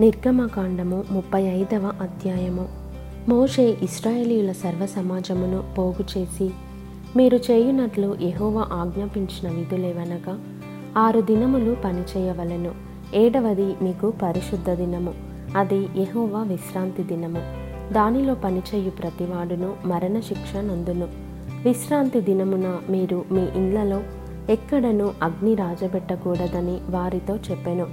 నిర్గమకాండము ముప్పై ఐదవ అధ్యాయము. మోషే ఇస్రాయేలీయుల సర్వ సమాజమును పోగు చేసి మీరు చేయునట్లు ఎహోవా ఆజ్ఞాపించిన విధులేవనగా ఆరు దినములు పనిచేయవలను. ఏడవది మీకు పరిశుద్ధ దినము. అది ఎహోవా విశ్రాంతి దినము. దానిలో పనిచేయు ప్రతివాడును మరణశిక్ష నందును. విశ్రాంతి దినమున మీరు మీ ఇండ్లలో ఎక్కడను అగ్ని రాజబెట్టకూడదని వారితో చెప్పెను.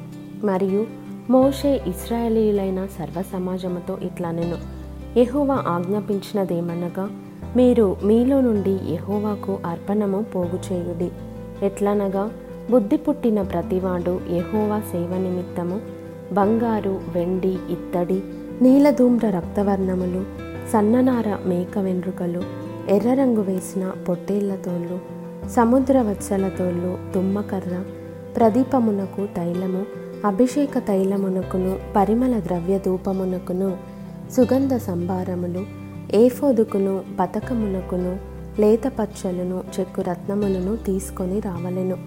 మరియు మోషే ఇస్రాయేలీయులైన సర్వ సమాజముతో నేను ఎహోవా ఆజ్ఞాపించినదేమనగా మీరు మీలో నుండి యహోవాకు అర్పణము పోగు చేయుడి. ఎట్లనగా బుద్ధి పుట్టిన ప్రతివాడు యహోవా సేవ నిమిత్తము బంగారు వెండి ఇత్తడి నీలధూమ్ర రక్తవర్ణములు సన్ననార మేక వెంట్రుకలు ఎర్ర రంగు వేసిన పొట్టేళ్ళ తోళ్ళు సముద్ర వత్సల తోళ్ళు తుమ్మకర్ర ప్రదీపమునకు తైలము అభిషేక తైలమునకును పరిమళ ద్రవ్య ధూపమునకును సుగంధ సంభారములు ఏఫోదుకును పతకమునకును లేత పచ్చలను చెక్కు రత్నములను తీసుకొని రావలెను.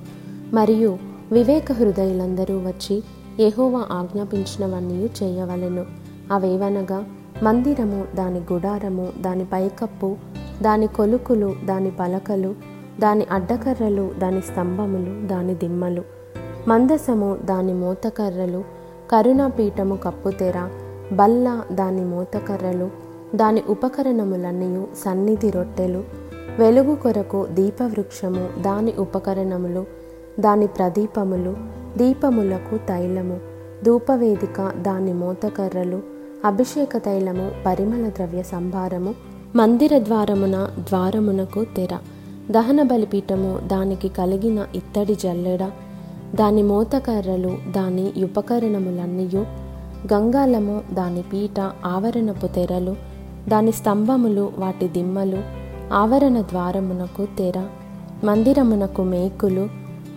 మరియు వివేక హృదయులందరూ వచ్చి యహోవా ఆజ్ఞాపించినవన్నీ చేయవలెను. అవేవనగా మందిరము దాని గుడారము దాని పైకప్పు దాని కొలుకులు దాని పలకలు దాని అడ్డకర్రలు దాని స్తంభములు దాని దిమ్మలు. మందసము దాని మూతకర్రలు కరుణాపీఠము కప్పుతెర బల్ల దాని మూతకర్రలు దాని ఉపకరణములన్నీ సన్నిధి రొట్టెలు వెలుగు కొరకు దీపవృక్షము దాని ఉపకరణములు దాని ప్రదీపములు దీపములకు తైలము ధూపవేదిక దాని మోతకర్రలు అభిషేక తైలము పరిమళ ద్రవ్య సంభారము మందిర ద్వారమున ద్వారమునకు తెర దహన బలిపీఠము దానికి కలిగిన ఇత్తడి జల్లెడ దాని మోతకర్రలు దాని ఉపకరణములన్నీయు గంగాలము దాని పీట ఆవరణపు తెరలు దాని స్తంభములు వాటి దిమ్మలు ఆవరణ ద్వారమునకు తెర మందిరమునకు మేకులు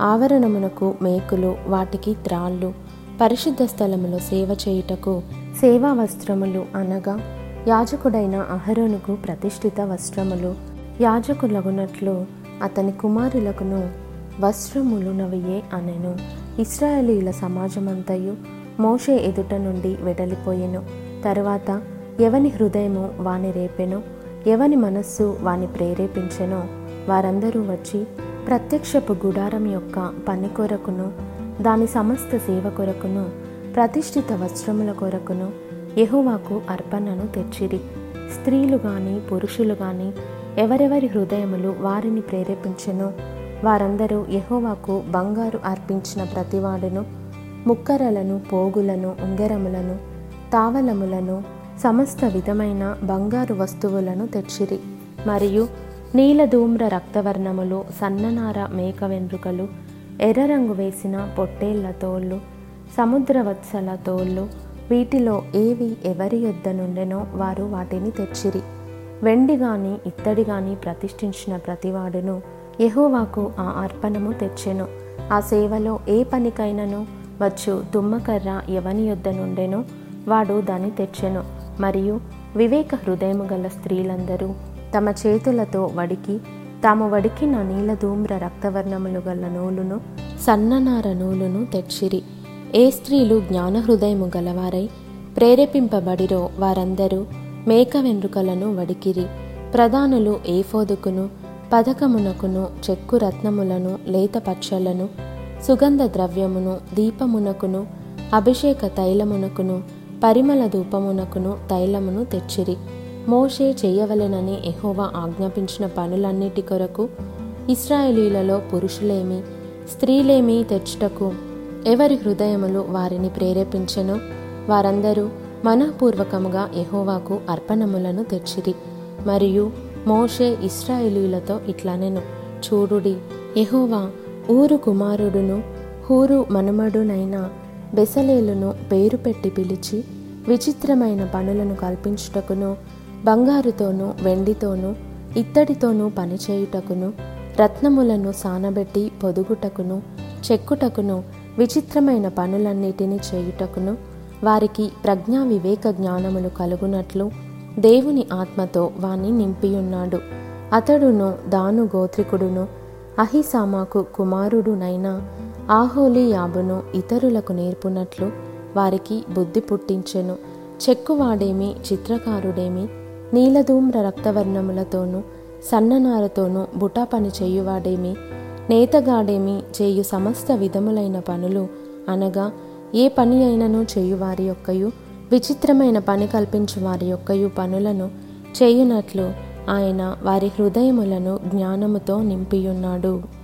ఆవరణమునకు మేకులు వాటికి త్రాళ్ళు పరిశుద్ధ స్థలములో సేవ చేయుటకు సేవా వస్త్రములు అనగా యాజకుడైన అహరోనుకు ప్రతిష్ఠిత వస్త్రములు. యాజకులగునట్లు అతని కుమారులకును వస్త్రములునవియే అనెను. ఇస్రాయేలీల సమాజమంతయు మోషే ఎదుట నుండి వెడలిపోయెను. తరువాత ఎవని హృదయము వాని రేపెనో? ఎవని మనస్సు వాని ప్రేరేపించెనో? వారందరూ వచ్చి ప్రత్యక్షపు గుడారం యొక్క పని కొరకును దాని సమస్త సేవ కొరకును ప్రతిష్ఠిత వస్త్రముల కొరకును యెహోవాకు అర్పణను తెచ్చిరి. స్త్రీలు గాని పురుషులు గాని ఎవరెవరి హృదయములు వారిని ప్రేరేపించెనో? వారందరూ యహోవాకు బంగారు అర్పించిన ప్రతివాడును ముక్కరలను పోగులను ఉంగరములను తావలములను సమస్త విధమైన బంగారు వస్తువులను తెచ్చిరి. మరియు నీలధూమ్ర రక్తవర్ణములు సన్ననార మేక వెంట్రుకలు ఎర్ర రంగు వేసిన పొట్టేళ్ళ తోళ్ళు సముద్రవత్సల తోళ్ళు వీటిలో ఏవి ఎవరి యొద్ద నుండెనో వారు వాటిని తెచ్చిరి. వెండి గాని ఇత్తడి గాని ప్రతిష్ఠించిన ప్రతివాడును యహోవాకు ఆ అర్పణము తెచ్చెను. ఆ సేవలో ఏ పనికైనను వచ్చు తుమ్మకర్ర ఎవని యొద్ద నుండెనో వాడు దాన్ని తెచ్చెను. మరియు వివేక హృదయము గల స్త్రీలందరూ తమ చేతులతో వడికి తాము వడికిన నీలధూమ్ర రక్తవర్ణములు గల నూలును సన్ననార నూలును తెచ్చిరి. ఏ స్త్రీలు జ్ఞాన హృదయము గలవారై ప్రేరేపింపబడిరో వారందరూ మేక వెన్రుకలను వడికిరి. ప్రధానులు ఏఫోదుకును పథకమునకును చెక్కు రత్నములను లేత పచ్చలను సుగంధ ద్రవ్యమును దీపమునకును అభిషేక తైలమునకును పరిమళ ధూపమునకును తైలమును తెచ్చిరి. మోషే చేయవలెనని ఎహోవా ఆజ్ఞాపించిన పనులన్నిటి కొరకు ఇస్రాయేలీలలో పురుషులేమి స్త్రీలేమి తెచ్చుటకు ఎవరి హృదయములు వారిని ప్రేరేపించెను? వారందరూ మనఃపూర్వకముగా ఎహోవాకు అర్పణములను తెచ్చిరి. మరియు మోషే ఇస్రాయేలీలతో ఇట్లనెను. చూడుడి ఎహోవా ఊరు కుమారుడును హూరు మనుమడునైన బెసలేలును పేరు పెట్టి పిలిచి విచిత్రమైన పనులను కల్పించుటకును బంగారుతోనూ వెండితోనూ ఇత్తడితోనూ పనిచేయుటకును రత్నములను సానబెట్టి పొదుగుటకును చెక్కుటకును విచిత్రమైన పనులన్నిటినీ చేయుటకును వారికి ప్రజ్ఞా వివేక జ్ఞానములు కలుగునట్లు దేవుని ఆత్మతో వాణ్ణి నింపియున్నాడు. అతడును దాను గోత్రికుడును అహిసామాకు కుమారుడునైన ఆహోలి యాబును ఇతరులకు నేర్పునట్లు వారికి బుద్ధి పుట్టించెను. చెక్కువాడేమి చిత్రకారుడేమి నీలధూమ్ర రక్తవర్ణములతోనూ సన్ననారతోనూ బుటా పని చేయువాడేమి నేతగాడేమి చేయు సమస్త విధములైన పనులు అనగా ఏ పని అయినను చేయువారి యొక్కయు విచిత్రమైన పని కల్పించు వారి యొక్కయు పనులను చేయునట్లు ఆయన వారి హృదయములను జ్ఞానముతో నింపియున్నాడు.